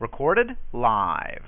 Recorded live.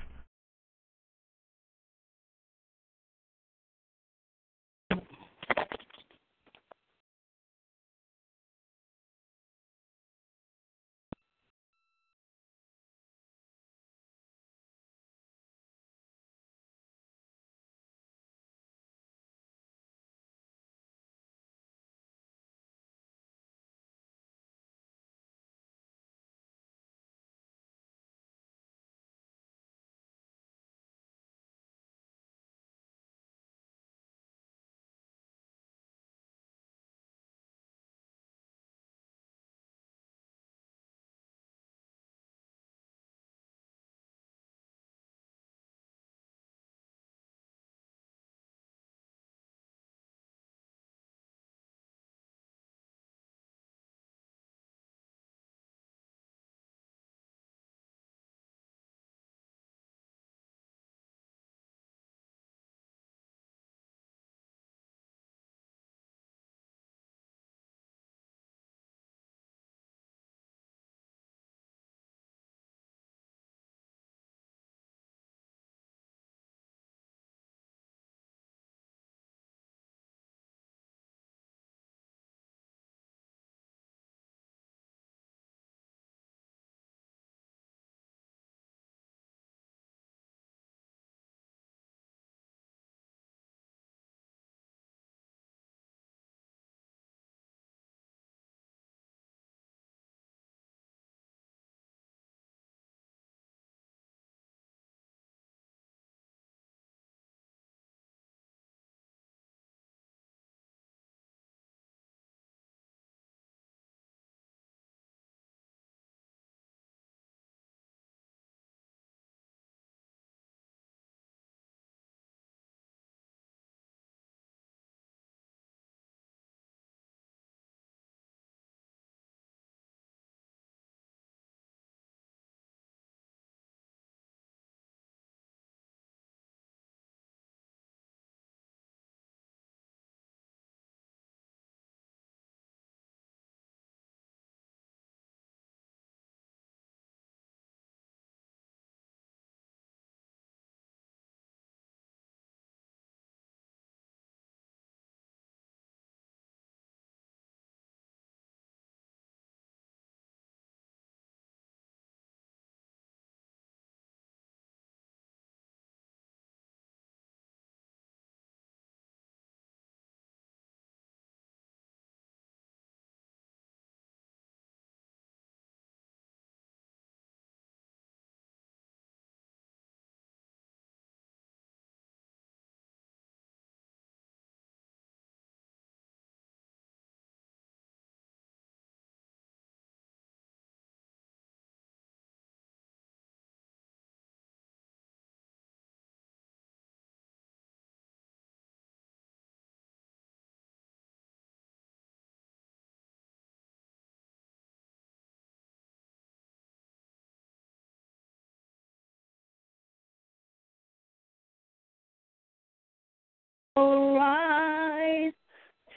Rise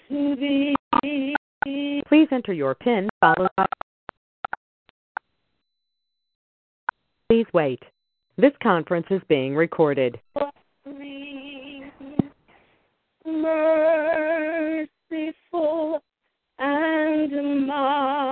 to thee. Please enter your PIN followed by. Please wait. This conference is being recorded. Merciful and mighty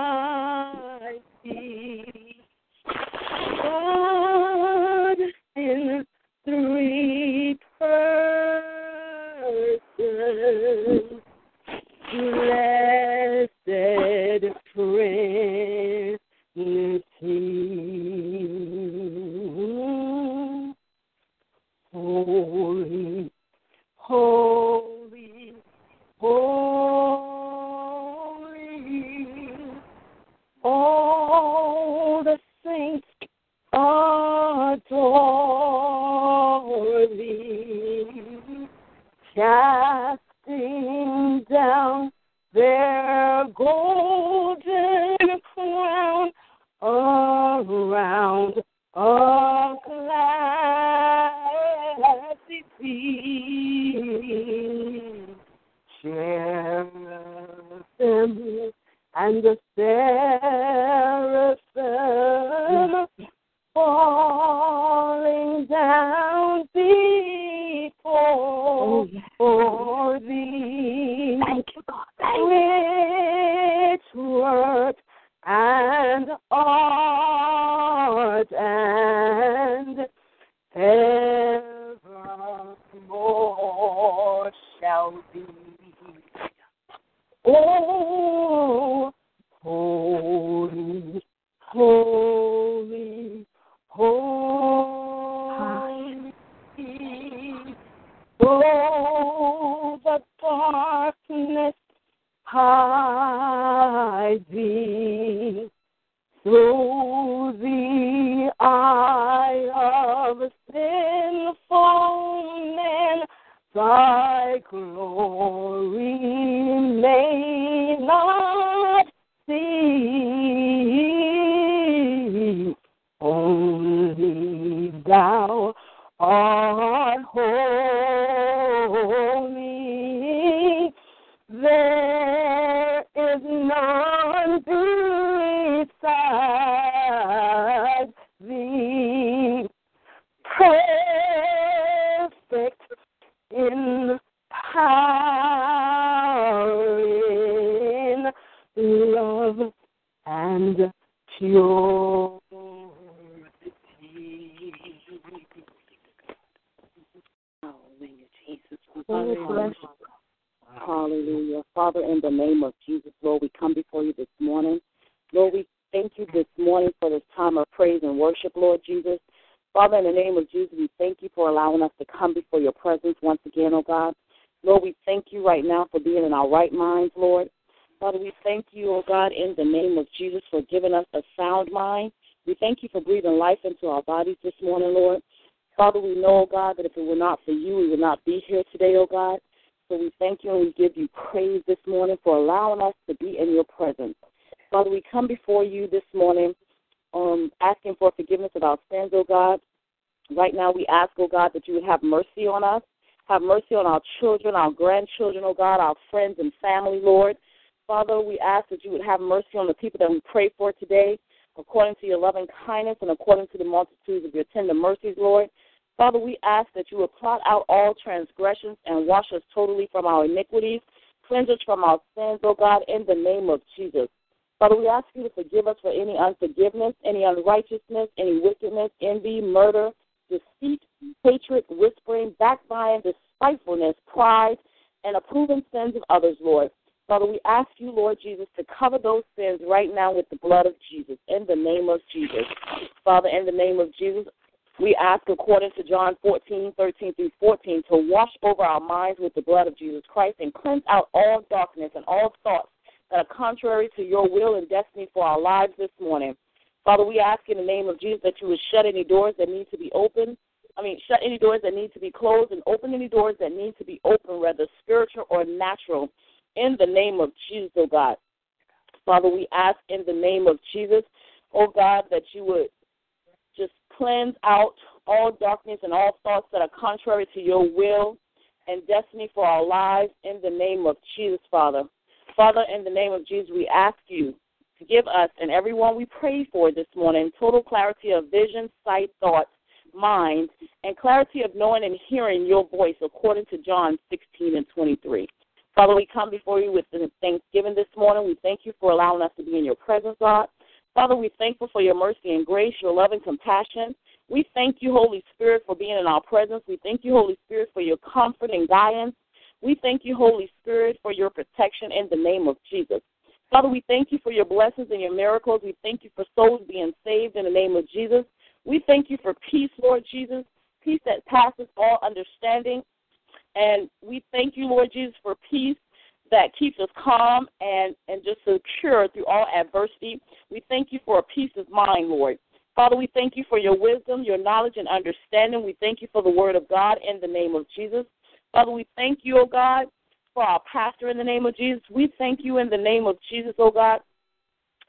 Father, in the name of Jesus, we thank you for allowing us to come before your presence once again, oh God. Lord, we thank you right now for being in our right minds, Lord. Father, we thank you, oh God, in the name of Jesus, for giving us a sound mind. We thank you for breathing life into our bodies this morning, Lord. Father, we know, oh God, that if it were not for you, we would not be here today, oh God. So we thank you and we give you praise this morning for allowing us to be in your presence. Father, we come before you this morning um, asking for forgiveness of our sins, oh God. Right now we ask, oh God, that you would have mercy on us. Have mercy on our children, our grandchildren, oh God, our friends and family, Lord. Father, we ask that you would have mercy on the people that we pray for today, according to your loving kindness and according to the multitudes of your tender mercies, Lord. Father, we ask that you would blot out all transgressions and wash us totally from our iniquities. Cleanse us from our sins, O God, in the name of Jesus. Father, we ask you to forgive us for any unforgiveness, any unrighteousness, any wickedness, envy, murder, deceit, hatred, whispering, backbiting, despitefulness, pride, and approving sins of others, Lord. Father, we ask you, Lord Jesus, to cover those sins right now with the blood of Jesus, in the name of Jesus. Father, in the name of Jesus, we ask, according to John 14, 13 through 14, to wash over our minds with the blood of Jesus Christ and cleanse out all darkness and all thoughts that are contrary to your will and destiny for our lives this morning. Father, we ask in the name of Jesus that you would shut any doors that need to be opened. I mean, shut any doors that need to be closed and open any doors that need to be open, whether spiritual or natural, in the name of Jesus, oh God. Father, we ask in the name of Jesus, oh God, that you would just cleanse out all darkness and all thoughts that are contrary to your will and destiny for our lives in the name of Jesus, Father. Father, in the name of Jesus, we ask you give us and everyone we pray for this morning total clarity of vision, sight, thoughts, mind, and clarity of knowing and hearing your voice according to John 16 and 23. Father, we come before you with thanksgiving this morning. We thank you for allowing us to be in your presence, God. Father, we're thankful for your mercy and grace, your love and compassion. We thank you, Holy Spirit, for being in our presence. We thank you, Holy Spirit, for your comfort and guidance. We thank you, Holy Spirit, for your protection in the name of Jesus. Father, we thank you for your blessings and your miracles. We thank you for souls being saved in the name of Jesus. We thank you for peace, Lord Jesus, peace that passes all understanding. And we thank you, Lord Jesus, for peace that keeps us calm and, and just secure through all adversity. We thank you for a peace of mind, Lord. Father, we thank you for your wisdom, your knowledge, and understanding. We thank you for the word of God in the name of Jesus. Father, we thank you, O God, for our pastor in the name of Jesus. We thank you in the name of Jesus, O God,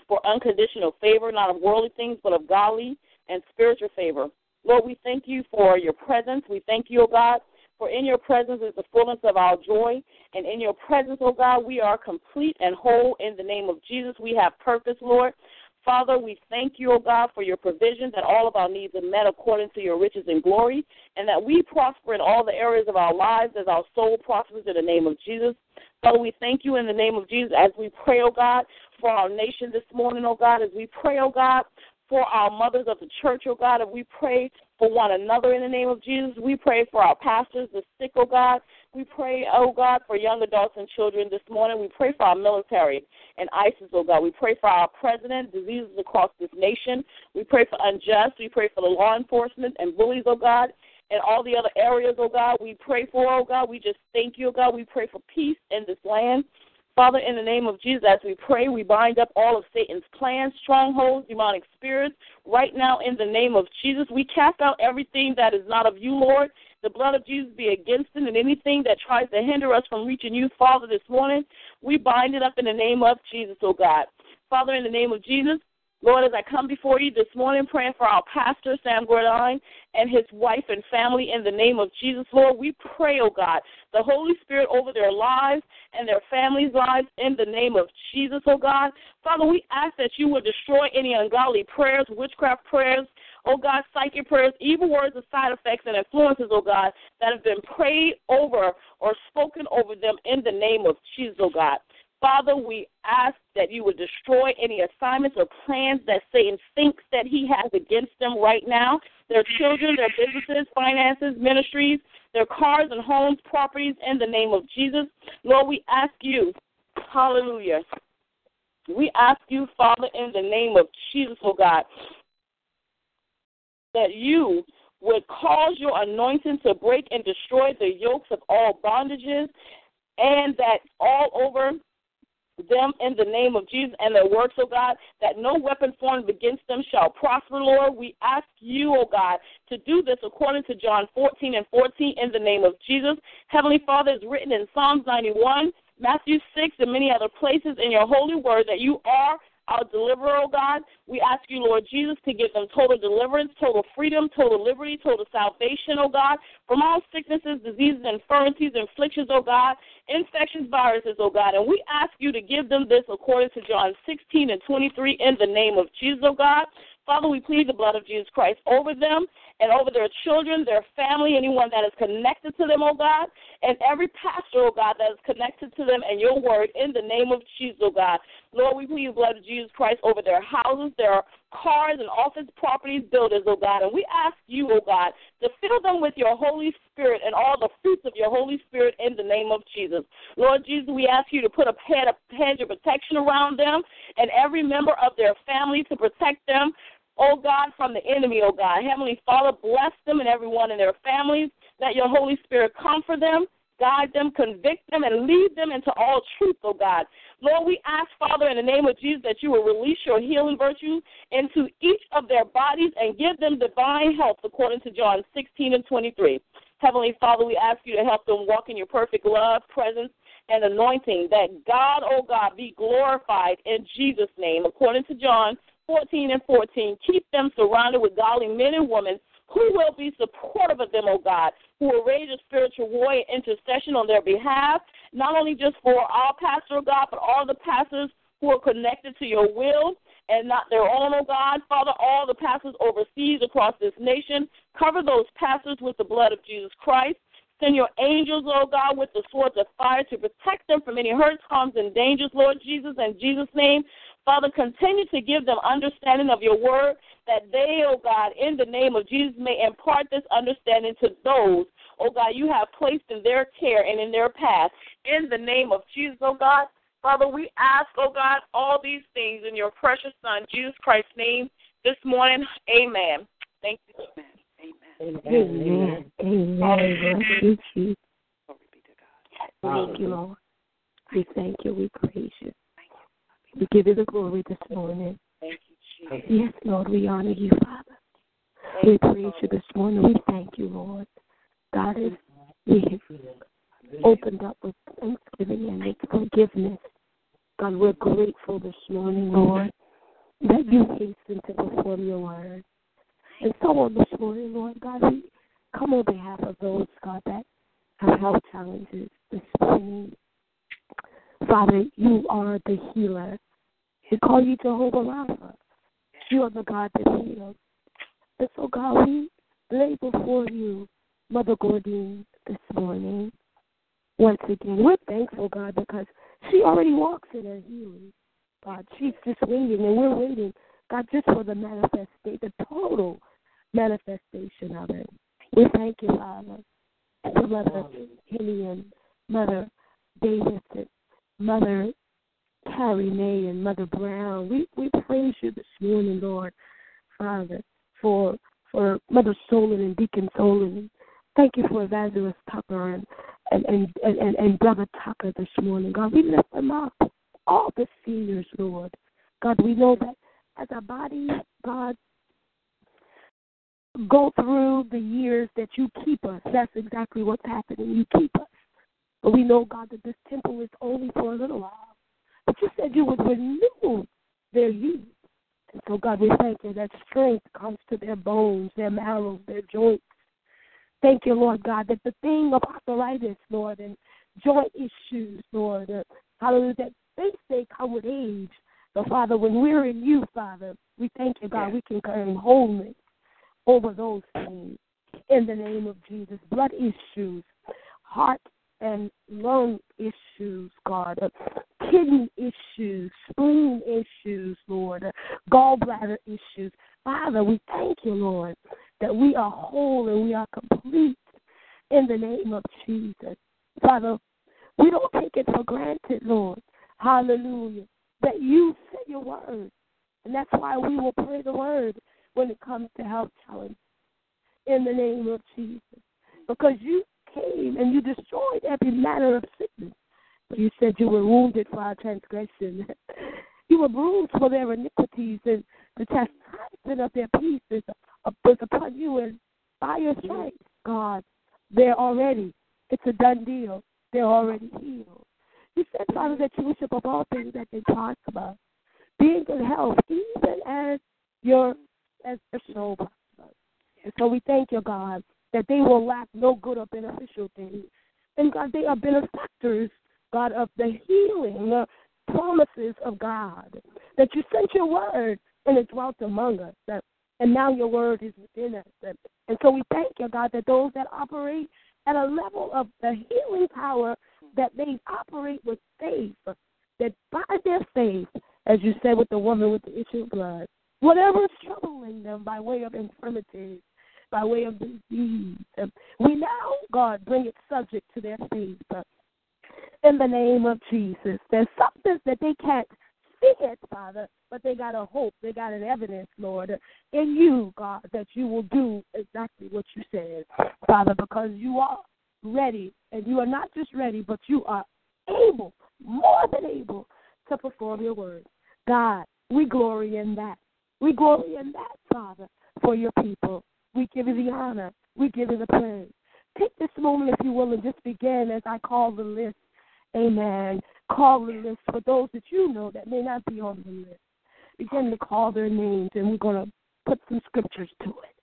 for unconditional favor, not of worldly things, but of godly and spiritual favor. Lord, we thank you for your presence. We thank you, O God, for in your presence is the fullness of our joy. And in your presence, O God, we are complete and whole in the name of Jesus. We have purpose, Lord. Father, we thank you, O God, for your provision that all of our needs are met according to your riches and glory, and that we prosper in all the areas of our lives as our soul prospers in the name of Jesus. Father, we thank you in the name of Jesus as we pray, O God, for our nation this morning, O God, as we pray, O God, for our mothers of the church, O God, and we pray for one another in the name of Jesus. We pray for our pastors, the sick, oh God. We pray, oh God, for young adults and children this morning. We pray for our military and ISIS, oh God. We pray for our president, diseases across this nation. We pray for unjust. We pray for the law enforcement and bullies, oh God. And all the other areas, oh God, we pray for, oh God. We just thank you, oh God. We pray for peace in this land. Father, in the name of Jesus, as we pray, we bind up all of Satan's plans, strongholds, demonic spirits. Right now, in the name of Jesus, we cast out everything that is not of you, Lord. The blood of Jesus be against it, and anything that tries to hinder us from reaching you, Father, this morning, we bind it up in the name of Jesus, oh God. Father, in the name of Jesus, Lord, as I come before you this morning, praying for our pastor, Sam Gordine, and his wife and family in the name of Jesus, Lord, we pray, oh God, the Holy Spirit over their lives and their families' lives in the name of Jesus, oh God. Father, we ask that you would destroy any ungodly prayers, witchcraft prayers, oh God, psychic prayers, evil words and side effects and influences, oh God, that have been prayed over or spoken over them in the name of Jesus, oh God. Father, we ask that you would destroy any assignments or plans that Satan thinks that he has against them right now. Their children, their businesses, finances, ministries, their cars and homes, properties, in the name of Jesus. Lord, we ask you, hallelujah. We ask you, Father, in the name of Jesus, oh God, that you would cause your anointing to break and destroy the yokes of all bondages, and that all over them in the name of Jesus and their works, O God, that no weapon formed against them shall prosper, Lord. We ask you, O God, to do this according to John 14 and 14 in the name of Jesus. Heavenly Father is written in Psalms 91, Matthew 6, and many other places in your holy word that you are our deliverer, oh God. We ask you, Lord Jesus, to give them total deliverance, total freedom, total liberty, total salvation, oh God, from all sicknesses, diseases, infirmities, afflictions, oh God, infections, viruses, oh God. And we ask you to give them this according to John 16 and 23 in the name of Jesus, oh God. Father, we plead the blood of Jesus Christ over them and over their children, their family, anyone that is connected to them, oh God, and every pastor, oh God, that is connected to them and your word in the name of Jesus, oh God. Lord, we plead the blood of Jesus Christ over their houses, their cars and office properties, builders, oh God. And we ask you, oh God, to fill them with your Holy Spirit and all the fruits of your Holy Spirit in the name of Jesus. Lord Jesus, we ask you to put a hedge of protection around them and every member of their family to protect them oh God, from the enemy, oh God. Heavenly Father, bless them and everyone in their families. Let your Holy Spirit comfort them, guide them, convict them, and lead them into all truth, oh God. Lord, we ask, Father, in the name of Jesus, that you will release your healing virtue into each of their bodies and give them divine health, according to John 16 and 23. Heavenly Father, we ask you to help them walk in your perfect love, presence, and anointing, that God, oh God, be glorified in Jesus' name, according to John 14 and 14. Keep them surrounded with godly men and women who will be supportive of them, O oh God, who will raise a spiritual war and intercession on their behalf, not only just for our pastor, O God, but all the pastors who are connected to your will and not their own, O oh God. Father, all the pastors overseas across this nation, cover those pastors with the blood of Jesus Christ. Send your angels, oh God, with the swords of fire to protect them from any hurts, harms, and dangers, Lord Jesus, in Jesus' name. Father, continue to give them understanding of your word that they, oh God, in the name of Jesus, may impart this understanding to those, oh God, you have placed in their care and in their path. In the name of Jesus, oh God. Father, we ask, oh God, all these things in your precious Son, Jesus Christ's name, this morning. Amen. Thank you. Amen. Amen. Amen. Amen. Thank you, Lord. We thank you. We praise you. We give you the glory this morning. Thank you, Jesus. Yes, Lord, we honor you, Father. We praise you this morning. We thank you, Lord. God, as we have opened up with thanksgiving and with forgiveness, God, we're grateful this morning, Lord, that you hasten to perform your word. And so on this morning, Lord God, we come on behalf of those, God, that have health challenges this morning. Father, you are the healer. We call you Jehovah Rapha. You are the God that heals. And so, God, we lay before you Mother Gordine this morning. Once again, we're thankful, God, because she already walks in her healing. God, she's just waiting, and we're waiting, God, just for the manifestation, the total manifestation of it. We thank you, Father, for Mother Hillian, Mother Davis, and Mother Carrie May, and Mother Brown. We we praise you this morning, Lord, Father, for for Mother Solon and Deacon Solon. Thank you for Evangelist Tucker and and, and, and, and Brother Tucker this morning. God, we lift them up. All the seniors, Lord. God, we know that as our bodies, God, go through the years that you keep us. That's exactly what's happening. You keep us. But we know, God, that this temple is only for a little while. But you said you would renew their youth. And so, God, we thank you that strength comes to their bones, their marrow, their joints. Thank you, Lord God, that the thing of arthritis, Lord, and joint issues, Lord, uh, hallelujah, that they say come with age. But Father, when we're in you, Father, we thank you, God, we can claim wholeness over those things in the name of Jesus. Blood issues, heart and lung issues, God, uh, kidney issues, spleen issues, Lord, uh, gallbladder issues. Father, we thank you, Lord, that we are whole and we are complete in the name of Jesus. Father, we don't take it for granted, Lord. Hallelujah. That you say your word. And that's why we will pray the word when it comes to health challenges in the name of Jesus. Because you came and you destroyed every manner of sickness. But you said you were wounded for our transgression. you were bruised for their iniquities, and the chastisement of their peace is upon you. And by your stripes, God, they're already, it's a done deal. They're already healed. You said, Father, that you wish above all things that they prosper, be in good health, even as your as your soul. And so we thank you, God, that they will lack no good or beneficial thing. And God, they are benefactors, God, of the healing the promises of God. That you sent your word and it dwelt among us. That, and now your word is within us. That, and so we thank you, God, that those that operate at a level of the healing power that they operate with faith, that by their faith, as you said with the woman with the issue of blood, whatever is troubling them by way of infirmity, by way of disease, we now, God, bring it subject to their faith. In the name of Jesus, there's something that they can't see it, Father, but they got a hope, they got an evidence, Lord, in you, God, that you will do exactly what you said, Father, because you are ready, and you are not just ready, but you are able, more than able, to perform your word. God, we glory in that. We glory in that, Father, for your people. We give you the honor. We give you the praise. Take this moment, if you will, and just begin as I call the list. Amen. Call the list for those that you know that may not be on the list. Begin to call their names, and we're going to put some scriptures to it.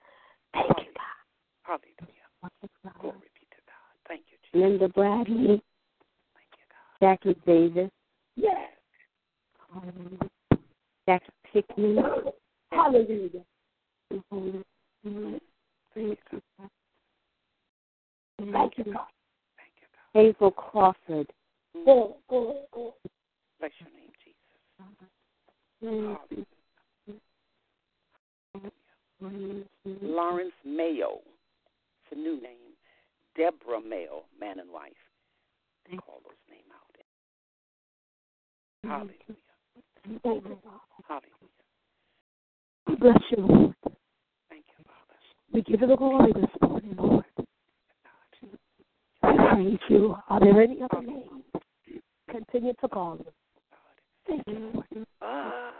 Thank you, God. Hallelujah. Glory be to God. Thank you, Jesus. Linda Bradley, Thank you, God. Jackie Davis, Yes. um, Jackie Pickney, Hallelujah. Mhm. Mhm. Thank you, God. Thank you, God. Thank you, God. Hazel Crawford. Go, go, go. Bless your name, Jesus. Mhm. Mhm. Lawrence Mayo. It's a new name. Deborah Mayo, man and wife. Call those names out. Hallelujah. Thank you, God. Hallelujah. Bless you, Lord. Thank. We give you the glory this morning, Lord. We praise you. Are there any other names? continue to call them. Thank you, Lord. Oh,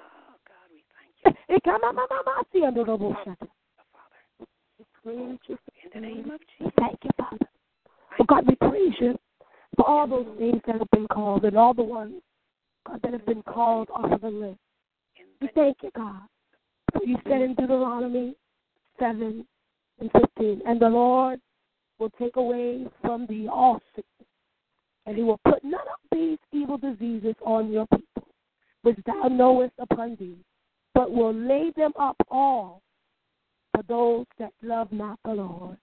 God, we thank you. It come, mama, mama, see under the bullshit. Father. Praise you. In the name of Jesus. Thank you, Father. Oh, God, we praise you for all those names that have been called and all the ones, God, that have been called off of the list. We thank you, God. You said in Deuteronomy 7 and 15, and the Lord will take away from thee all sickness, and he will put none of these evil diseases on your people, which thou knowest upon thee, but will lay them up all for those that love not the Lord.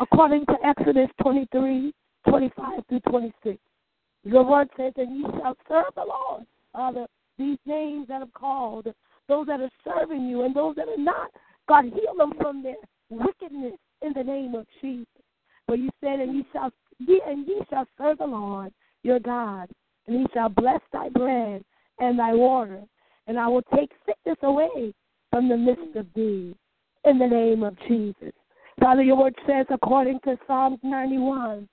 According to Exodus 23, 25 through 26, your word says, and ye shall serve the Lord. Father, these names that are called, those that are serving you and those that are not, God, heal them from their wickedness in the name of Jesus. For you said, and ye shall ye and ye shall serve the Lord your God, and he shall bless thy bread and thy water, and I will take sickness away from the midst of thee in the name of Jesus. Father, your word says, according to Psalms 91,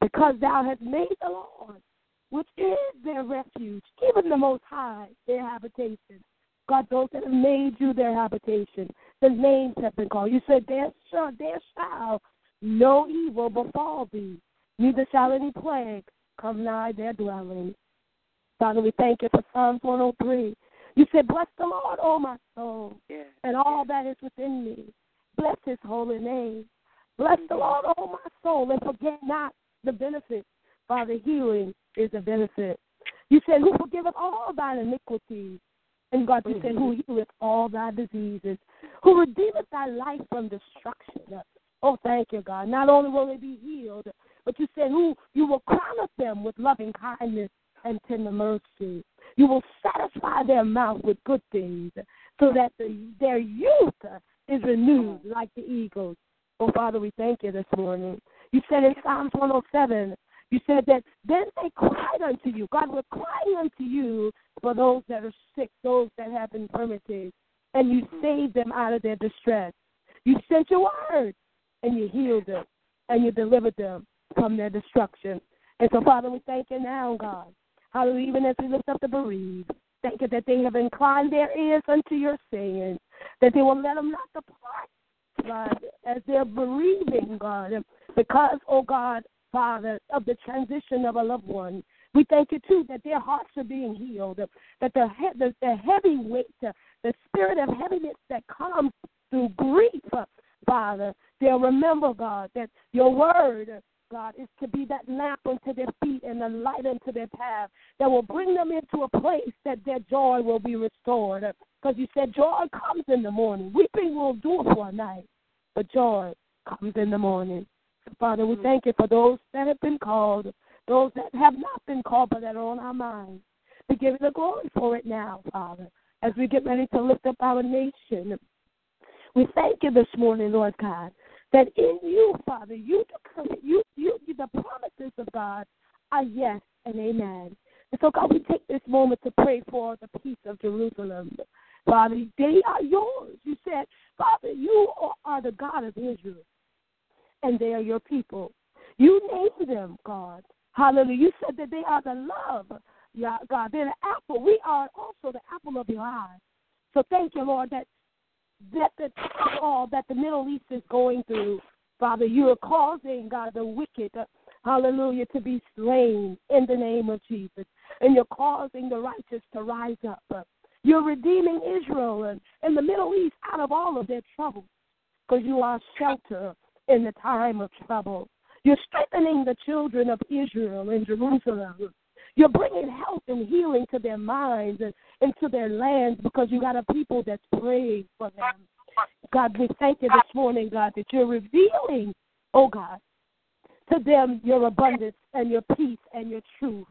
because thou hast made the Lord, which is their refuge, even the Most High, their habitation. God, those that have made you their habitation, the names have been called. You said, there shall, there shall no evil befall thee, neither shall any plague come nigh their dwelling. Father, we thank you for Psalms 103. You said, Bless the Lord, O my soul, and all that is within me. Bless his holy name. Bless the mm-hmm. Lord, O my soul, and forget not the benefits. Father, healing is a benefit. You said, Who forgiveth all thine iniquities? And God, you said, Who mm-hmm. healeth all thy diseases? Who redeemeth thy life from destruction? Oh, thank you, God. Not only will they be healed, but you said, Who you will crown them with loving kindness and tender mercy. You will satisfy their mouth with good things, so that the, their youth is renewed mm-hmm. like the eagles. Oh, Father, we thank you this morning. You said in Psalms 107, you said that then they cried unto you. God, we're crying unto you for those that are sick, those that have infirmities, and you saved them out of their distress. You sent your word, and you healed them, and you delivered them from their destruction. And so, Father, we thank you now, God. Hallelujah, even as we lift up the bereaved. Thank you that they have inclined their ears unto your saying, that they will let them not depart, God, as they're bereaving, God, because, oh God, Father, of the transition of a loved one. We thank you too that their hearts are being healed, that the he- the, the heavy weight, the spirit of heaviness that comes through grief, Father, they'll remember, God, that your word, God, is to be that lamp unto their feet and a light unto their path that will bring them into a place that their joy will be restored. Because you said joy comes in the morning. Weeping will do it for a night, but joy comes in the morning. Father, we mm-hmm. thank you for those that have been called, those that have not been called, but that are on our minds. We give you the glory for it now, Father, as we get ready to lift up our nation. We thank you this morning, Lord God, that in you, Father, you decree, you, you, the promises of God are yes and amen. And so, God, we take this moment to pray for the peace of Jerusalem. Father, they are yours. You said, Father, you are the God of Israel, and they are your people. You named them, God. Hallelujah. You said that they are the love, yeah, God. They're the apple. We are also the apple of your eye. So thank you, Lord, that that the all that the Middle East is going through, Father, you are causing God the wicked, Hallelujah, to be slain in the name of Jesus, and you're causing the righteous to rise up. You're redeeming Israel and, and the Middle East out of all of their troubles, because you are shelter in the time of trouble. You're strengthening the children of Israel in Jerusalem. You're bringing health and healing to their minds and, and to their lands because you got a people that's praying for them. God, we thank you this morning, God, that you're revealing, oh God, to them your abundance and your peace and your truth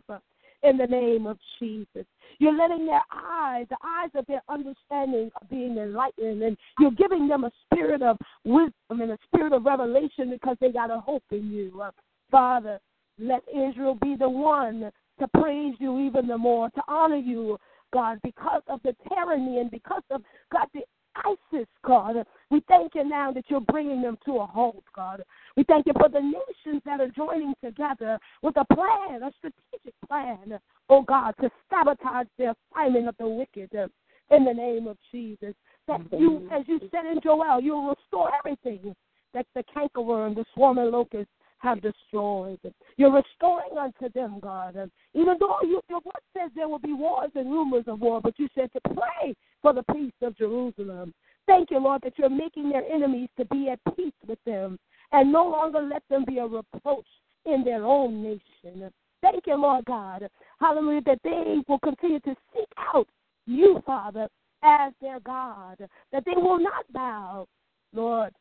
in the name of Jesus. You're letting their eyes, the eyes of their understanding, are being enlightened, and you're giving them a spirit of wisdom and a spirit of revelation because they got a hope in you. Uh, Father, let Israel be the one to praise you even the more, to honor you, God, because of the tyranny and because of, God, the ISIS, God. We thank you now that you're bringing them to a halt, God. We thank you for the nations that are joining together with a plan, a strategic plan, oh God, to sabotage the assignment of the wicked uh, in the name of Jesus. That you, as you said in Joel, you'll restore everything that the cankerworm, and the swarming locust have destroyed. You're restoring unto them, God. And even though you, your word says there will be wars and rumors of war, but you said to pray for the peace of Jerusalem. Thank you, Lord, that you're making their enemies to be at peace with them and no longer let them be a reproach in their own nation. Thank you, Lord God. Hallelujah, that they will continue to seek out you, Father, as their God, that they will not bow. Lord,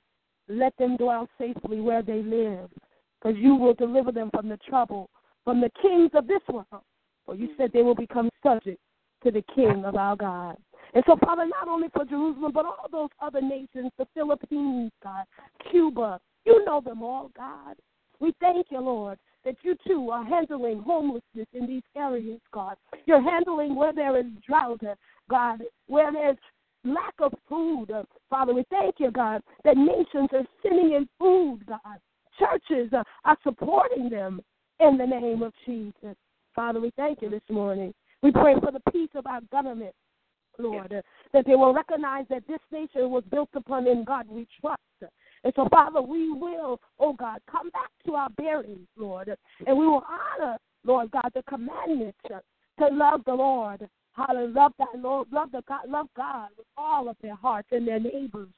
let them dwell safely where they live, because you will deliver them from the trouble, from the kings of this world. For you said they will become subject to the King of our God. And so, Father, not only for Jerusalem, but all those other nations, the Philippines, God, Cuba, you know them all, God. We thank you, Lord, that you too are handling homelessness in these areas, God. You're handling where there is drought, uh, God, where there's lack of food. Uh, Father, we thank you, God, that nations are sending in food, God. Churches uh, are supporting them in the name of Jesus. Father, we thank you this morning. We pray for the peace of our government, Lord, that they will recognize that this nation was built upon in God we trust. And so, Father, we will, oh God, come back to our bearings, Lord, and we will honor, Lord God, the commandments to love the Lord. Hallelujah. Love that Lord, love the God, love God with all of their hearts and their neighbors.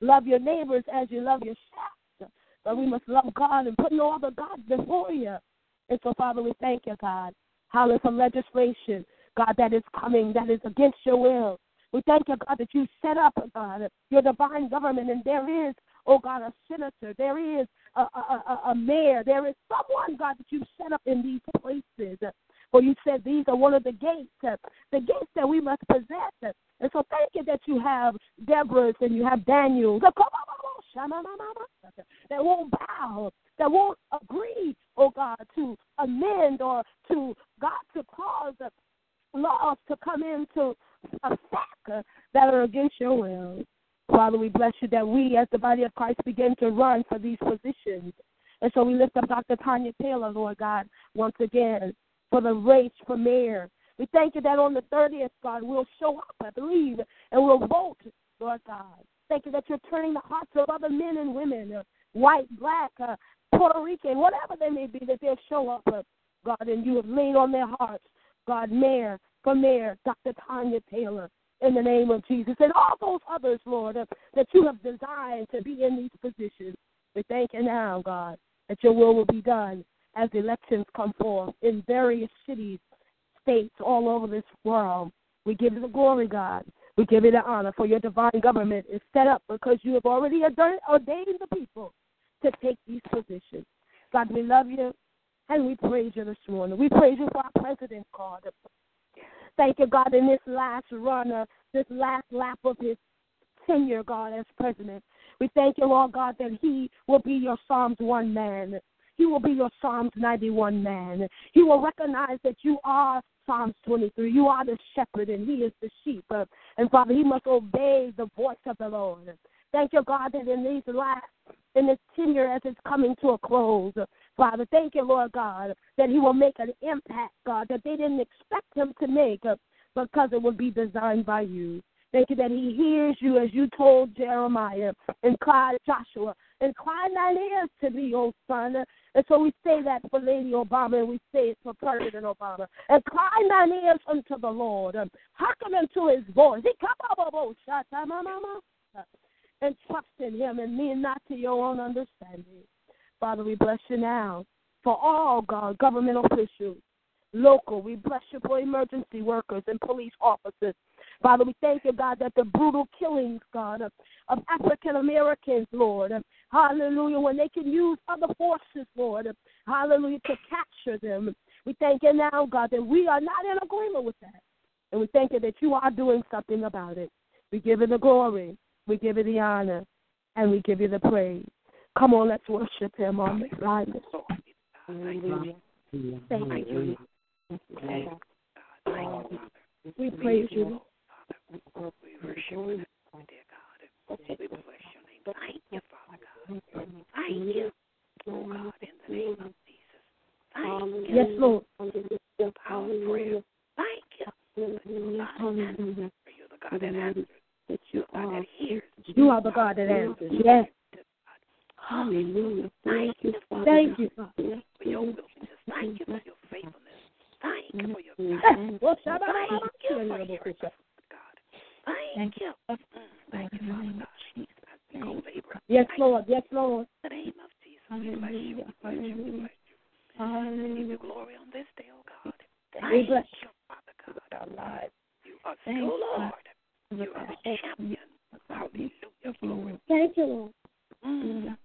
Love your neighbors as you love yourself. But we must love God and put no other God before you. And so, Father, we thank you, God. Hallelujah for legislation, God, that is coming, that is against your will. We thank you, God, that you set up, God, your divine government, and there is oh God, a senator. There is a, a, a, mayor. There is someone, God, that you've set up in these places. For you said these are one of the gates, uh, the gates that we must possess. And so thank you that you have Deborah's and you have Daniel's that won't bow, that won't agree, oh God, to amend or to God to cause laws to come into effect that are against your will. Father, we bless you that we, as the body of Christ, begin to run for these positions. And so we lift up Dr. Tanya Taylor, Lord God, once again, for the race for mayor. We thank you that on the 30th, God, we'll show up, I believe, and we'll vote, Lord God. Thank you that you're turning the hearts of other men and women, uh, white, black, uh, Puerto Rican, whatever they may be, that they'll show up, uh, God, and you have laid on their hearts, God, mayor for mayor, Dr. Tanya Taylor in the name of Jesus. And all those others, Lord, uh, that you have designed to be in these positions. We thank you now, God, that your will will be done as elections come forth in various cities, states all over this world. We give you the glory, God. We give you the honor for your divine government is set up because you have already ordained the people to take these positions. God, we love you and we praise you this morning. We praise you for our president, God. Thank you, God, in this last run, of this last lap of his tenure, God, as president. We thank you, Lord God, that he will be your Psalms 1 man. He will be your Psalms 91 man. He will recognize that you are Psalms 23. You are the shepherd and he is the sheep. And Father, he must obey the voice of the Lord. Thank you, God, that in these last, in this tenure as it's coming to a close, Father. Thank you, Lord God, that He will make an impact, God, that they didn't expect Him to make uh, because it would be designed by you. Thank you that He hears you as you told Jeremiah and cried Joshua. Incline thine ears to me, O son. And so we say that for Lady Obama and we say it for President Obama. And Incline thine ears unto the Lord. and Hearken unto his voice. And trust in him and lean not to your own understanding. Father, we bless you now for all God, government officials, local. We bless you for emergency workers and police officers. Father, we thank you, God, that the brutal killings, God, of, of African Americans, Lord, hallelujah, when they can use other forces, Lord, hallelujah, to capture them. We thank you now, God, that we are not in agreement with that. And we thank you that you are doing something about it. We give you the glory, we give you the honor, and we give you the praise. Come on, let's worship him on the line this morning. Thank you. We praise you. Father, we worship you, dear God. We bless your name. Thank you, Father God. Thank you. Oh God, in the name of Jesus. Thank you. Yes, Lord. Power prayer. Thank you. You're the God that answers. You are the God that hears. You are the God that answers. Yes. Hallelujah. Thank you, Father. Thank you, Father. for your willingness. Thank you for your faithfulness. Thank you for your. Well, Thank you for your. God. Thank you. Thank you, Father God. As we go labor. Yes, Lord. Yes, Lord. In the name of Jesus, we bless you. We bless you. We bless you. Give you glory on this day, oh God. We Thank bless you, Father God. Our lives. You are still Lord. You are the champion. Hallelujah. Glory. Thank you, Lord. Mm.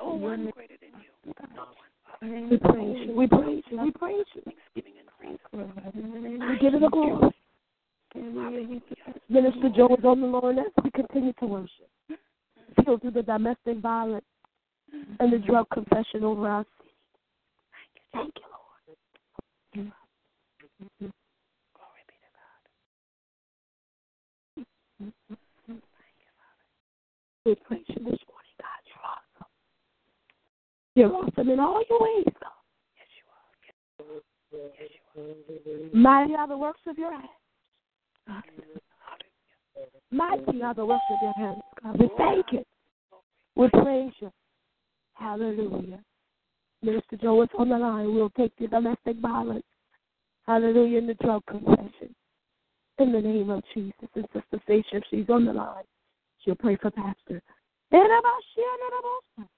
Oh, no one greater than you. No one. We praise you. We praise you. We praise you. Thanksgiving and praise. We give you the glory. Minister Joe is on the Lord as we continue to worship. Heal through the domestic violence and the drug confession over our city. Thank you, Lord. Glory be to God. We praise you this. You're awesome. In all your ways, God. Yes, you are. Yes, you are. Mighty are the works of your hands. Mighty are the works of your hands, God. We thank you. We praise you. Hallelujah. Minister Joe is on the line. We'll take the domestic violence. Hallelujah. And the drug confession. In the name of Jesus. And Sister Stacia, if she's on the line, she'll pray for Pastor. You, God.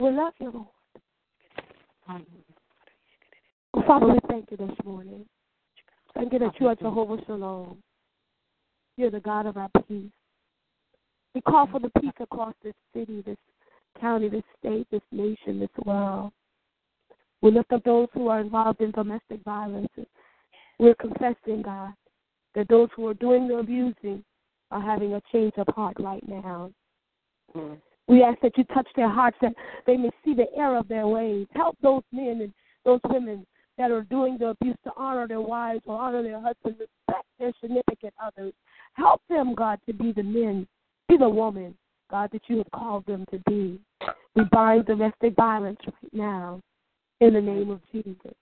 We love you, Lord. Oh, Father, we thank you this morning. Thank you that you are Jehovah Shalom. You're the God of our peace. We call for the peace across this city, this county, this state, this nation, this world. We lift up those who are involved in domestic violence. We're confessing, God, that those who are doing the abusing are having a change of heart right now. We ask that you touch their hearts, that they may see the error of their ways. Help those men and those women that are doing the abuse to honor their wives or honor their husbands, respect their significant others. Help them, God, to be the men, be the woman, God, that you have called them to be. We bind domestic violence right now in the name of Jesus.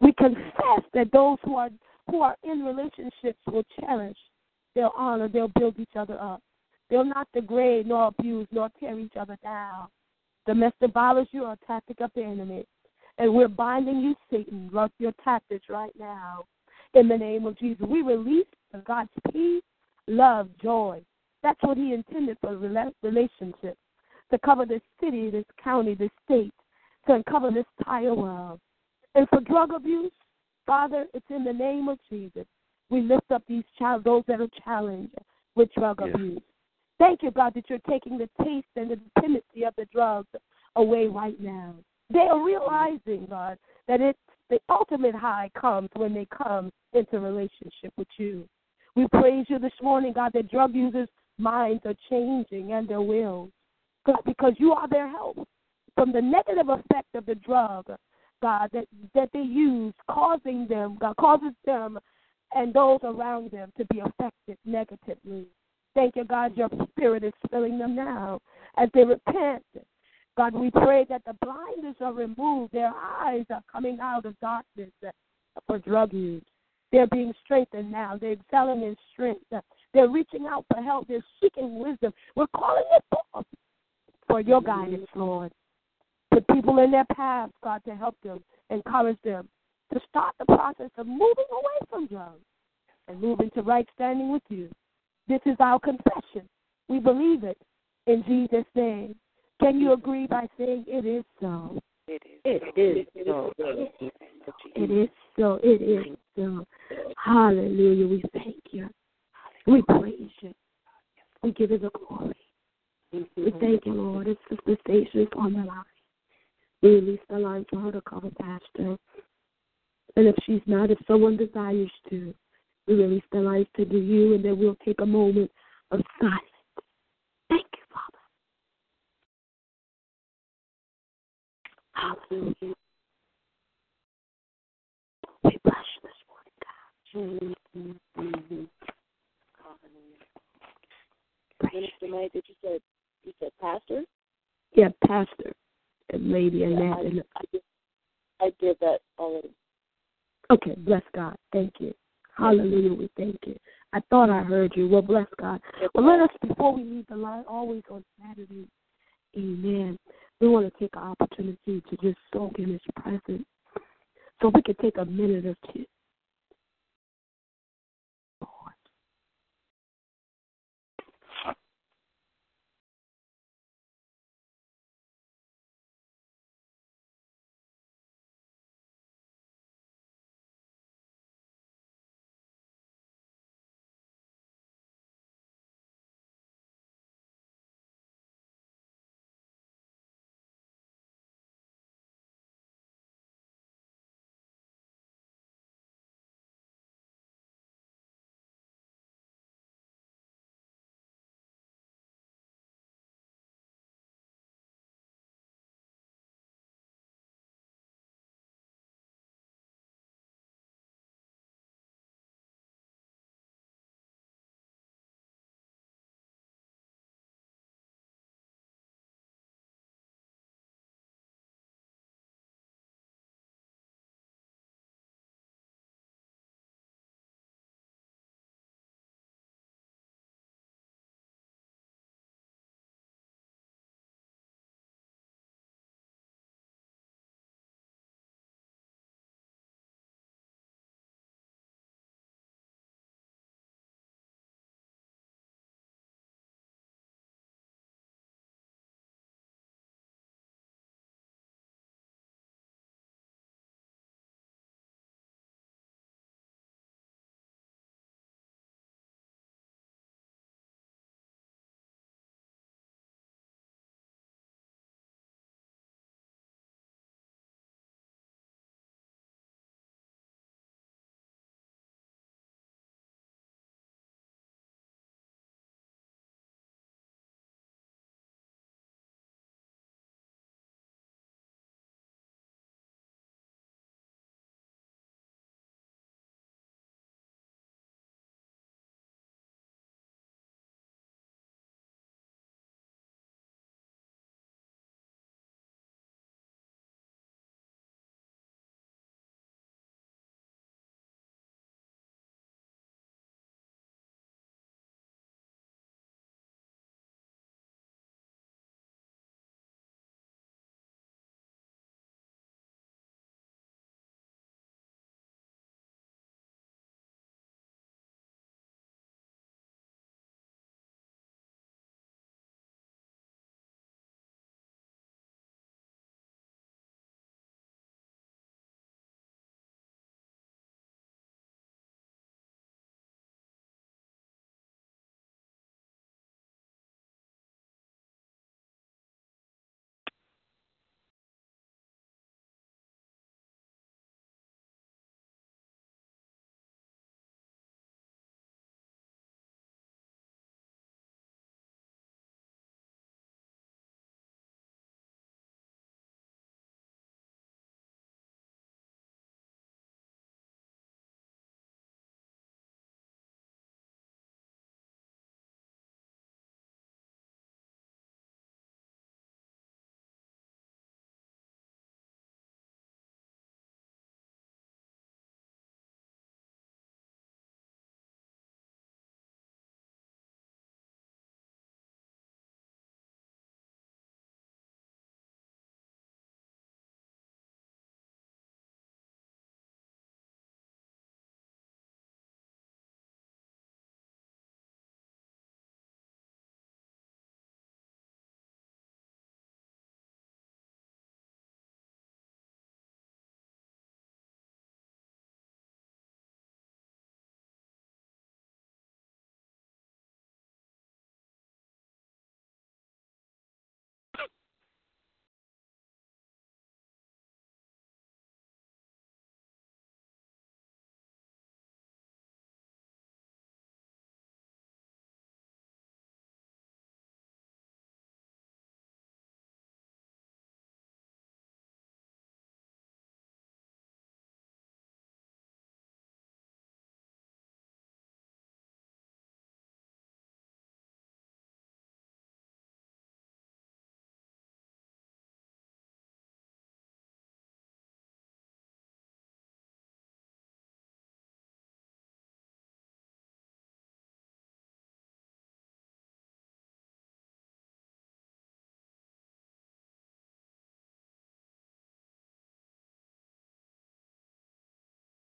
We confess that those who are who are in relationships will cherish, they'll honor, they'll build each other up. They'll not degrade nor abuse nor tear each other down. Domestic violence, you are a tactic of the enemy. And we're binding you, Satan, with your tactics right now. In the name of Jesus. We release God's peace, love, joy. That's what He intended for rela- relationships to cover this city, this county, this state, to uncover this entire world. And for drug abuse, Father, it's in the name of Jesus. We lift up these child, those that are challenged with drug Yes. abuse. Thank you, God, that you're taking the taste and the dependency of the drugs away right now. They are realizing, God, that it's the ultimate high comes when they come into relationship with you. We praise you this morning, God, that drug users' minds are changing and their wills. God, because you are their help from the negative effect of the drug, God, that, that they use, causing them, God, causes them and those around them to be affected negatively. Thank you, God, your spirit is filling them now as they repent. God, we pray that the blinders are removed, their eyes are coming out of darkness for drug use. They're being strengthened now. They're excelling in strength. They're reaching out for help. They're seeking wisdom. We're calling it forth for your guidance, Lord. Put people in their paths, God, to help them, encourage them to start the process of moving away from drugs and moving to right standing with you. This is our confession. We believe it in Jesus' name. Can you agree by saying it is so? It is. It is so. It is so. It is so. Hallelujah. We thank you. We praise you. We give you the glory. We thank you, Lord. It's Sister Stacia is on the line. We release the line for her to cover Pastor. And if she's not, if someone desires to, we release the lines to do you, and then we'll take a moment of silence. Thank you, Father. Hallelujah. We bless you this morning, God. Mm-hmm. Mm-hmm. Minister May, did you say you said pastor? Yeah, Pastor and Lady Yeah, Annette. I, I, did, I did that already. Okay, bless God. thank you. Hallelujah, we thank you. I thought I heard you. Well, bless God. Well, let us, before we leave the line, always on Saturday, amen, we want to take an opportunity to just soak in His presence. So we could take a minute or two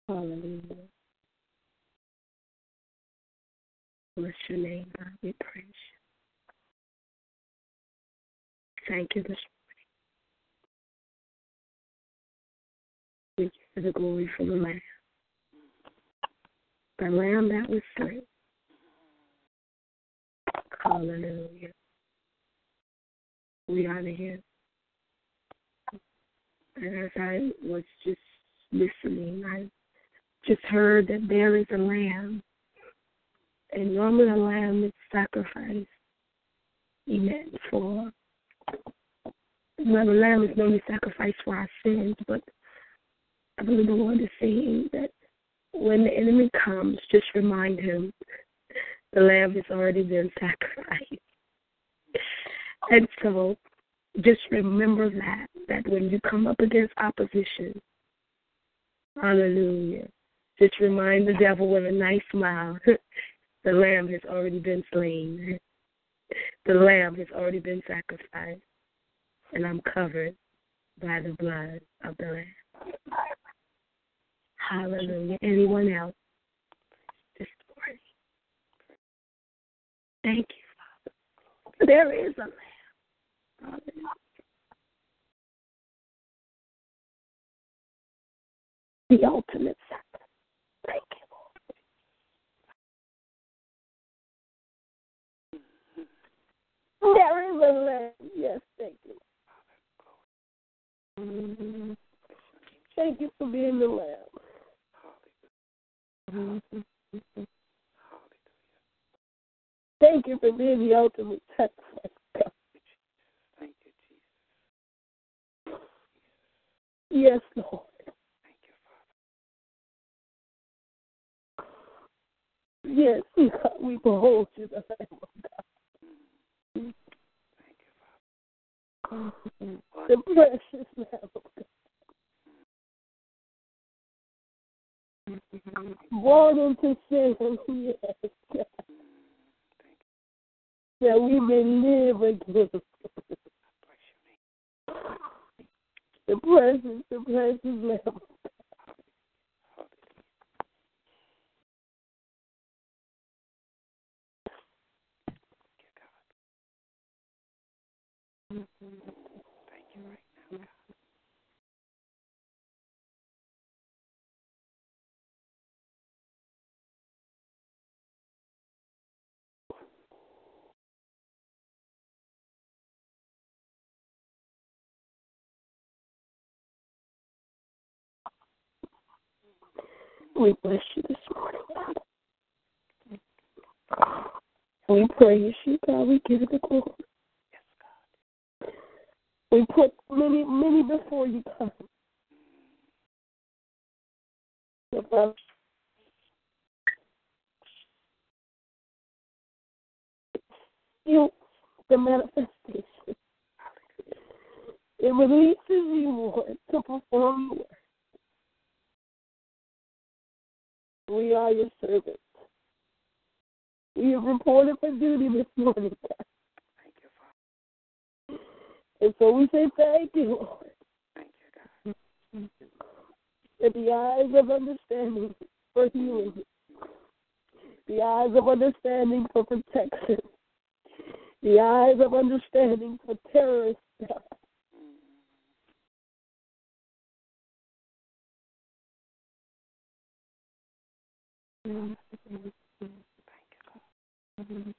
Hallelujah. Bless your name, God. We praise you. Thank you this morning. Thank you for the glory for the Lamb. The Lamb that was slain. Hallelujah. We honor him. And as I was just listening, I just heard that there is a lamb. And normally a lamb is sacrificed. Amen. For well, the lamb is normally sacrificed for our sins, but I believe the Lord is saying that when the enemy comes, just remind him the lamb has already been sacrificed. And so just remember that, that when you come up against opposition, hallelujah, just remind the devil with a nice smile, the lamb has already been slain. The lamb has already been sacrificed, and I'm covered by the blood of the lamb. Hallelujah. Anyone else this morning? Thank you, Father. There is a lamb. Hallelujah. The ultimate sacrifice. Thank you, Lord. There is a lamb. Yes, thank you. Mm-hmm. Thank you for being the lamb. Mm-hmm. Thank you for being the ultimate sacrifice. Thank you, Jesus. Yes, Lord. Thank you, Father. Yes, God, we behold you, the Lamb of God. Thank you, Father. Oh, the precious Lamb of God. Born into sin, yes, God. That we may live again. The precious, the precious Lamb Thank you right now, God. We bless you this morning, God. We praise you, God. We give you the glory. We put many, many before you, come. You, the manifestation. It releases you, Lord, to perform your work. We are your servants. We have reported for duty this morning, God. And so we say thank you, Lord. Thank you, God. The eyes of understanding for healing. The eyes of understanding for protection. The eyes of understanding for terrorists. Thank you,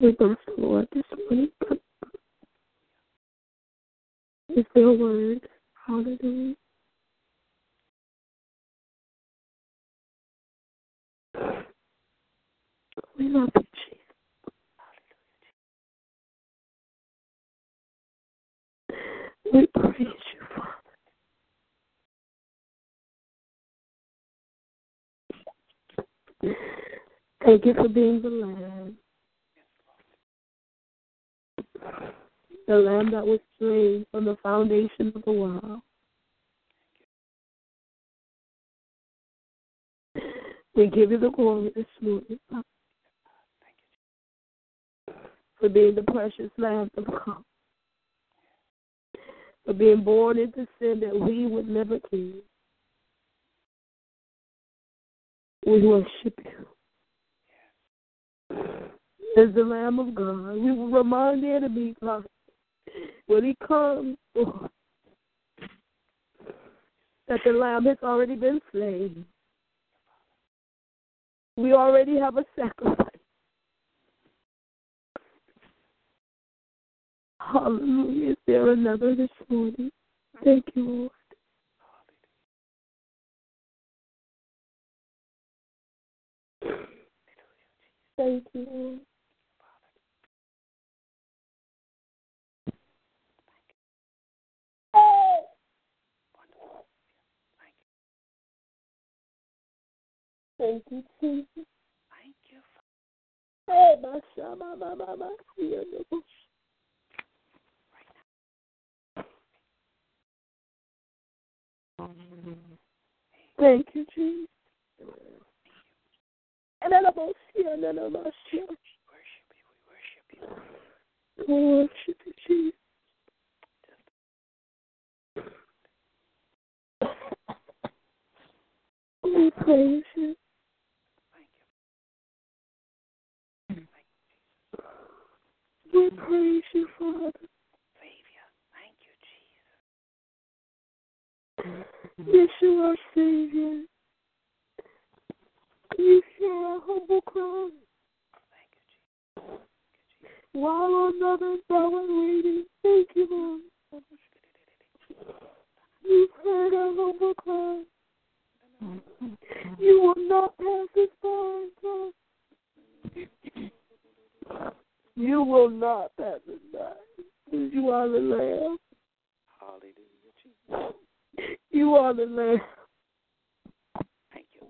We come to the Lord this morning. Is there a word? Hallelujah. We love you, Jesus. We praise you, Father. Thank you for being the Lamb. The Lamb that was slain from the foundation of the world. We give you the glory this morning, Father, for being the precious Lamb of God, for being born into sin that we would never keep. We worship you. As the Lamb of God, we will remind the enemy, God, when he comes, Lord, that the Lamb has already been slain. We already have a sacrifice. Hallelujah. Is there another this morning? Thank you, Lord. Thank you, Lord. Thank you, Jesus. Thank you. Hey, oh, my shama, my mama, here, no. Thank you, Jesus. And then I'm and then I'm. Worship you. We worship you. We worship you, Jesus. We praise you. Thank you. We praise you, Father. Savior. Thank you, Jesus. Yes, you are Savior. You hear our humble cry. Thank you, Jesus. While another art waiting. Thank you, Lord. You've heard our humble cry. You will not pass us by, God. You will not pass us by. You are the Lamb. Hallelujah, Jesus. You are the Lamb. Thank you.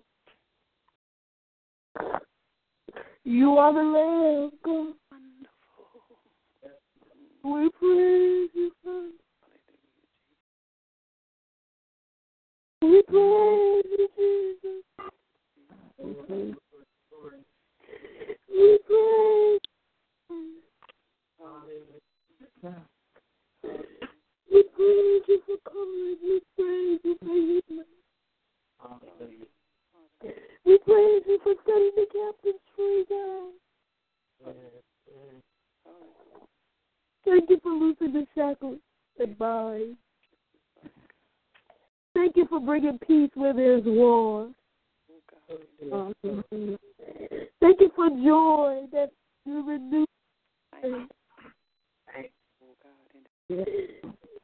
You are the Lamb, God. Wonderful. We praise you, God. We praise you, Jesus. We praise We praise you for coming. We praise you for healing. We praise you for setting the captives free, God. Thank you for loosing the shackles bind. Thank you for bringing peace where there's war. Thank you for joy that you renew.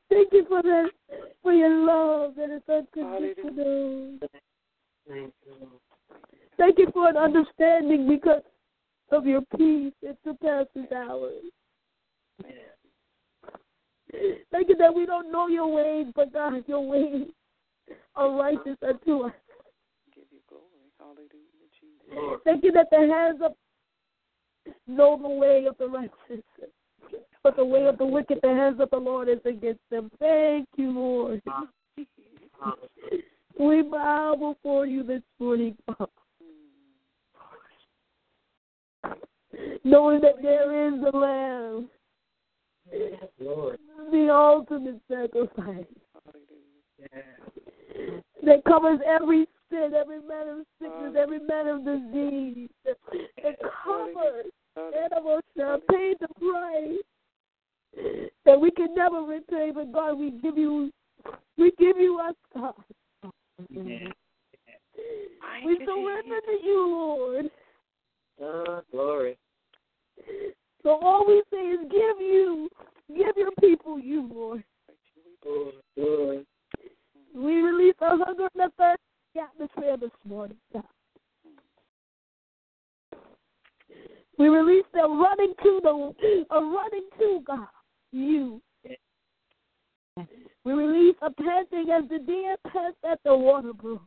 Thank you for that, for your love that is unconditional. Thank you for an understanding because of your peace that surpasses ours. Thank you that we don't know your ways, but God, your ways are righteous unto us. Give you glory. Hallelujah, Thank you that the hands of know the way of the righteous, but the way of the wicked, the hands of the Lord is against them. Thank you, Lord. We bow before you this morning, knowing that there is the Lamb, the ultimate sacrifice that covers every sin, every manner of sickness, every manner of disease. It covers animals shall pay the price that we can never repay. But God, we give you, we give you us, God. We surrender to you, Lord. Oh, glory. So all we say is give you, give your people you, Lord. We release a hunger and a thirst the atmosphere this morning, God. We release them running to the, a running to God, you. We release a panting as the deer pants at the water brook.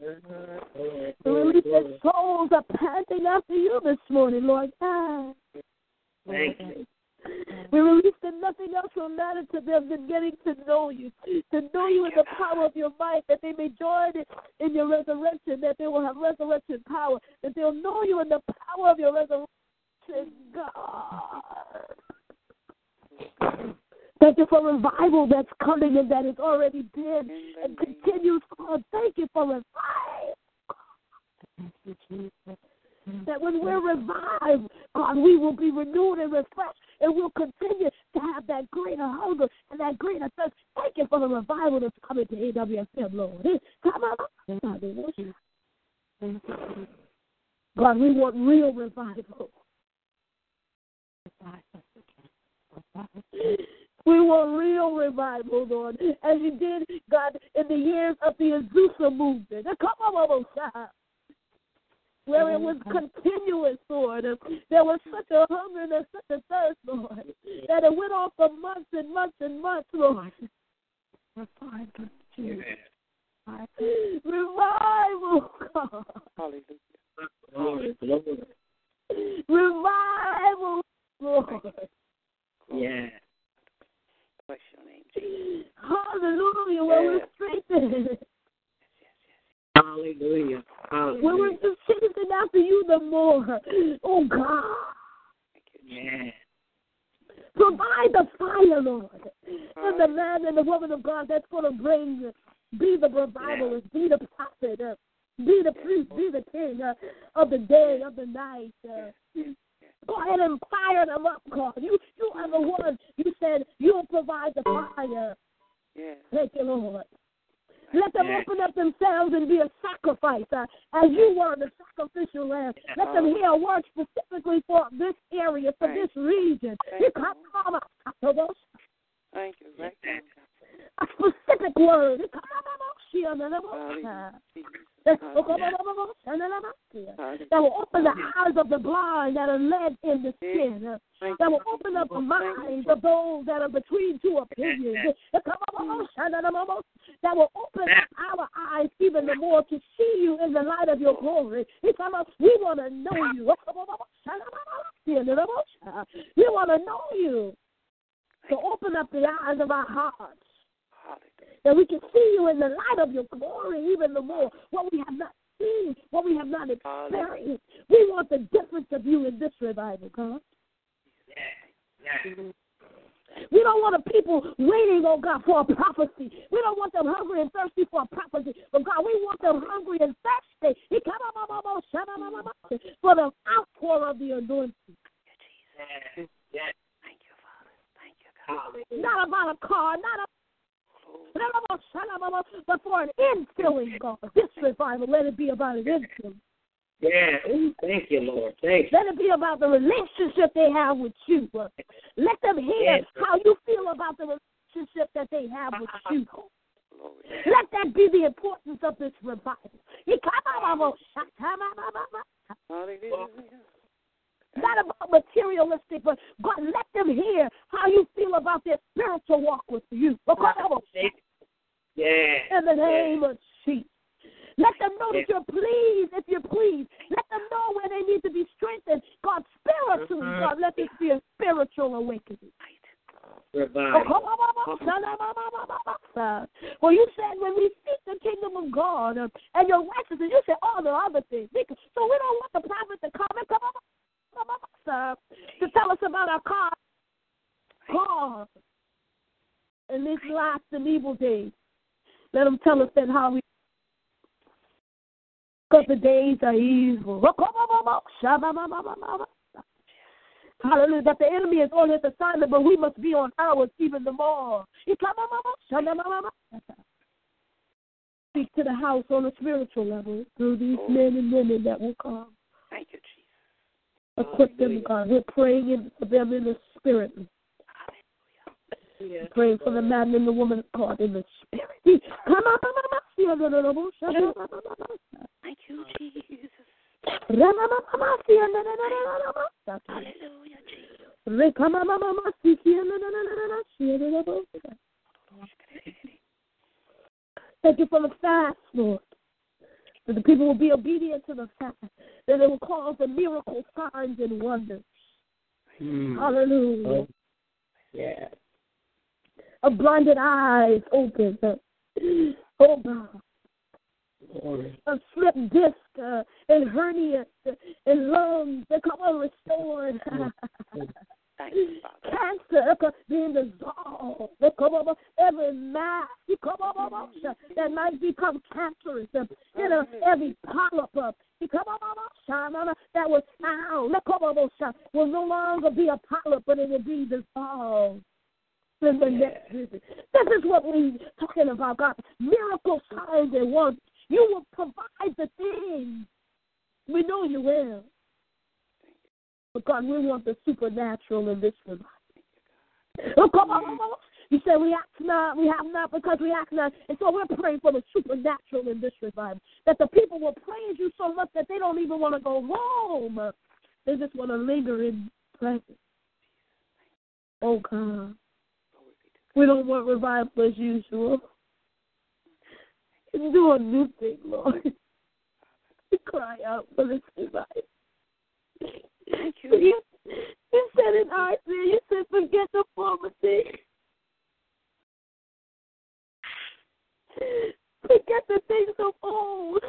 We release that souls are panting after you this morning, Lord God. Thank you. We release that nothing else will matter to them than getting to know you, to know you in the power of your might, that they may join in your resurrection, that they will have resurrection power, that they'll know you in the power of your resurrection, God. Thank you for revival that's coming and that has already been and continues. Thank you for revival. That when we're revived, God, we will be renewed and refreshed, and we'll continue to have that greater hunger and that greater thirst. Thank you for the revival that's coming to AWSM, Lord. Come on. God, we want real revival. We want real revival, Lord, as you did, God, in the years of the Azusa movement. Come on, Messiah. Where it mm-hmm. was continuous, Lord. There was such a hunger and such a thirst, Lord, that it went on for months and months and months, Lord. Revival, Revival, God. Hallelujah. Revival, Lord. Yeah. Bless your name, Jesus. Hallelujah. Where we're strengthened. Hallelujah. Where Hallelujah. We're just chasing after you the more. Oh, God. Yeah. Provide the fire, Lord. And the man and the woman of God that's going to bring, be the revivalist, be the prophet, uh, be the priest, be the king uh, of the day, of the night. Uh, go ahead and fire them up, God. You, you are the one. You said you'll provide the fire. Thank you, Lord. Let them open up themselves and be a sacrifice uh, as you were the sacrificial lamb. Let them hear a word specifically for this area, for this region. Thank you. Thank you. Right A specific word. God. That will open the eyes of the blind that are led in the sin. That will open up the minds of those that are between two opinions. That will open up our eyes even the more to see you in the light of your glory. We want to know you. We want to know you. So open up the eyes of our hearts. That we can see you in the light of your glory even the more. What we have not seen, what we have not experienced. We want the difference of you in this revival, God. Yeah. We don't want a people waiting, oh God, for a prophecy. We don't want them hungry and thirsty for a prophecy. But God, we want them hungry and thirsty for the outpour of the anointing. Yeah. Yeah. Thank you, Father. Thank you, God. Not about a car, not a but for an infilling, God. This revival, let it be about an infilling. Yeah. Thank you, Lord. Thank you. Let it be about the relationship they have with you. Let them hear Yes. how you feel about the relationship that they have with ah, you. Let that be the importance of this revival. Not about materialistic, but God, let them hear how you feel about their spiritual walk with you. Yeah. The name of Jesus. Let them know that you're pleased if you're pleased. Let them know where they need to be strengthened. God, spiritually, uh-huh. God, let this be a spiritual awakening. Revive. Well, you said when we seek the kingdom of God uh, and your righteousness, you said all the other things. So we don't want the prophet to come and come up, come up, sir, to tell us about our car, car in these last and evil days. Let them tell us then how we. Because the evil. Hallelujah. That the enemy is on his assignment, but we must be on ours even the more. Speak to the house on a spiritual level through these oh. men and women that will come. Thank you, Jesus. Equip them, God. We're praying for them in the spirit. Yes. Praying for the man and the woman of God in the spirit. Thank you, Jesus. Hallelujah, Jesus. Thank you for the fast, Lord. That the people will be obedient to the fast. That they will cause the miracle signs and wonders. Mm. Hallelujah. Oh, yeah. Of blinded eyes open. Oh God. Glory. A slipped disc uh, and hernia and lungs that come on restored. Thank you, Father. Cancer being dissolved. They come over every mass you come over that might become cancerous. Uh, you know, every polyp uh, you come over that was found. Let come over will no longer be a polyp, but it will be dissolved. In the next visit. This is what we're talking about, God. Miracle signs and wonders. You will provide the things. We know you will. But God, we want the supernatural in this revival. Oh, come on. You said we ask not, we have not because we ask not. And so we're praying for the supernatural in this revival. That the people will praise you so much that they don't even want to go home. They just want to linger in presence. Oh God. We don't want revival as usual. Do a new thing, Lord. We cry out for this revival. Thank you. You, you said in Isaiah, you said forget the former things. Forget the things of old.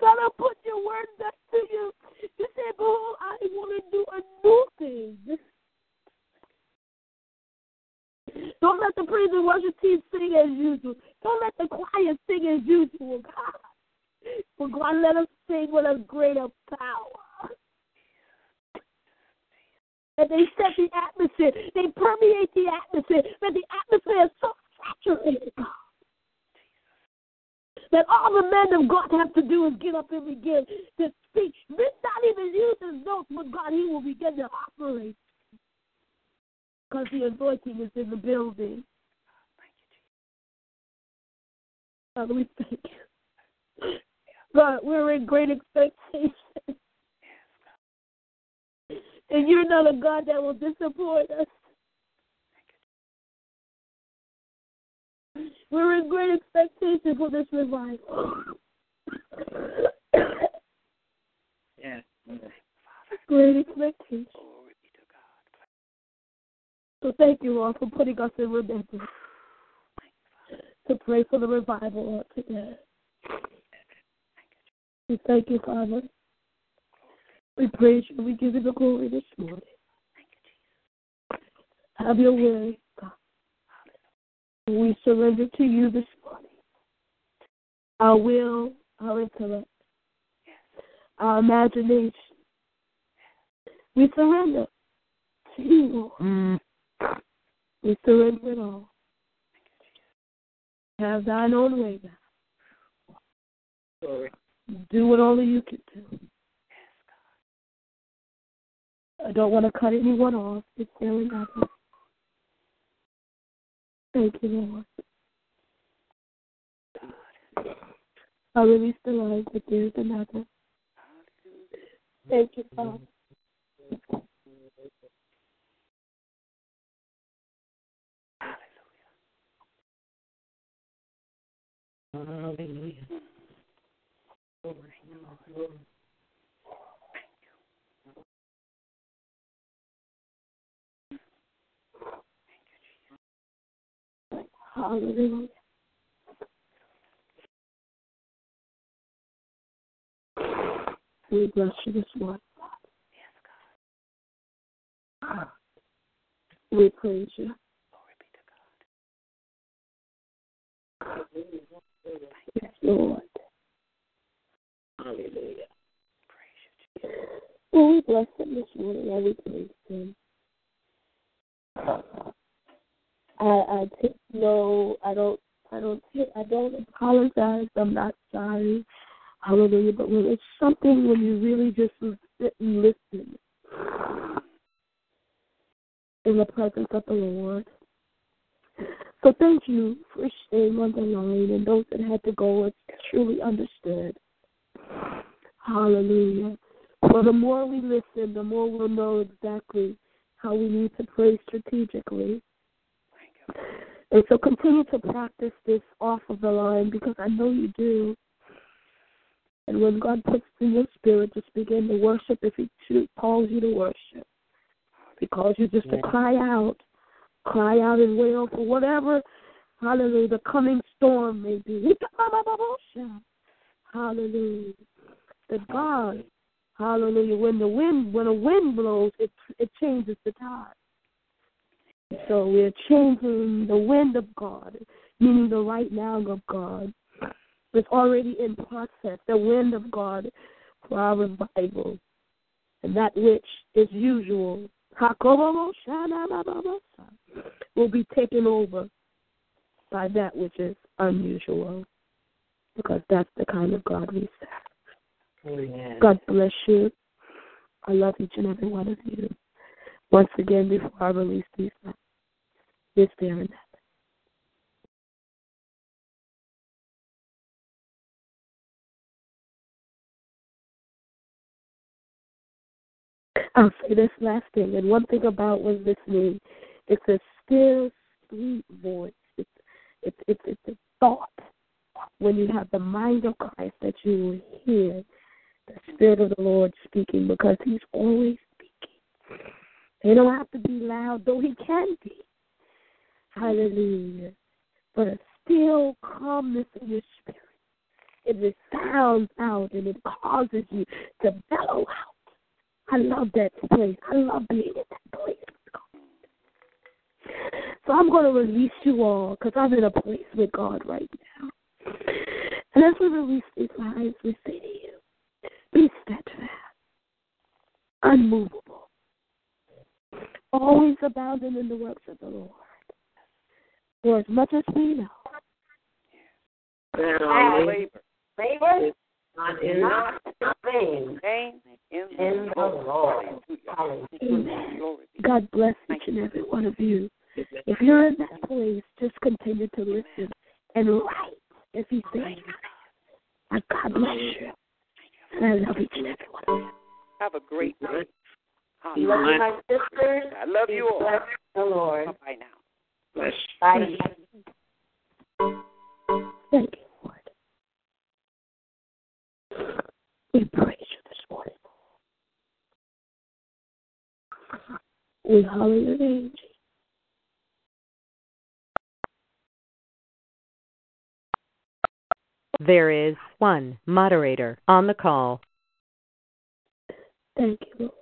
God, I put your word back to you. You said, Behold, I want to do a new thing. Don't let the praise and worship team sing as usual. Don't let the choir sing as usual, God. But God, let us sing with a greater power. And they set the atmosphere. They permeate the atmosphere. That the atmosphere is so saturated, God. That all the men of God have to do is get up and begin to speak. This not even use his notes, but God, he will begin to operate. Because the anointing is in the building. Father, we thank you. God, we're in great expectation. And you're not a God that will disappoint us. We're in great expectation for this revival. Yes. Great expectation. Glory be to God. So thank you, Lord, for putting us in remembrance to pray for the revival on today. We thank you, Father. We praise you. We give you the glory this morning. Have your way, God. We surrender to you this morning. Our will, our intellect, our imagination. We surrender to you, Lord. Mm. We surrender it all. Have thine own way now. Glory. Do what only you can do. I don't want to cut anyone off. It's really not. Thank you, Lord. I release the line, but there's another. Thank you, Father. Hallelujah. Glory. Glory. Hallelujah. We bless you this morning. God. Yes, God. We praise you. Yes, Lord. Hallelujah. Well, oh, we bless him this morning and we praise him. I I take no I don't I don't take I don't apologize. I'm not sorry. Hallelujah. But when it's something when you really just sit and listen in the presence of the Lord. So thank you for staying on the line and those that had to go it's truly understood. Hallelujah. Well, the more we listen, the more we'll know exactly how we need to pray strategically. And so continue to practice this off of the line because I know you do. And when God puts in your spirit, just begin to worship if He calls you to worship. If He calls you just to cry out, cry out and wail for whatever, hallelujah, the coming storm may be. Hallelujah. That God, hallelujah, when the wind when a wind blows, it it changes the tide. So we're changing the wind of God, meaning the right now of God. It's already in process, the wind of God for our revival. And that which is usual will be taken over by that which is unusual. Because that's the kind of God we serve. God bless you. I love each and every one of you. Once again, before I release these this there and that. I'll say this last thing, and one thing about when listening, it's a still, sweet voice. It's it's it's it's a thought. When you have the mind of Christ, that you will hear the Spirit of the Lord speaking, because He's always speaking. He don't have to be loud, though He can be. Hallelujah. But a still calmness in your spirit. It resounds out and it causes you to bellow out. I love that place. I love being in that place. So I'm going to release you all because I'm in a place with God right now. And as we release these lives, we say to you, be steadfast, unmovable, always abounding in the works of the Lord for as much as we know. That our labor, labor is not in vain pain in, in the Lord. Amen. God bless each and every one of you. If you're in that place, just continue to listen and write if He's saying God bless you. And I love each and every one of you. Have a great night. Love you, my sisters. I love you all. Bless the Lord. Bye now. Bless. Bye. Thank you, We praise you this morning. We hallow your name, Jesus. There is one moderator on the call. Thank you, Lord.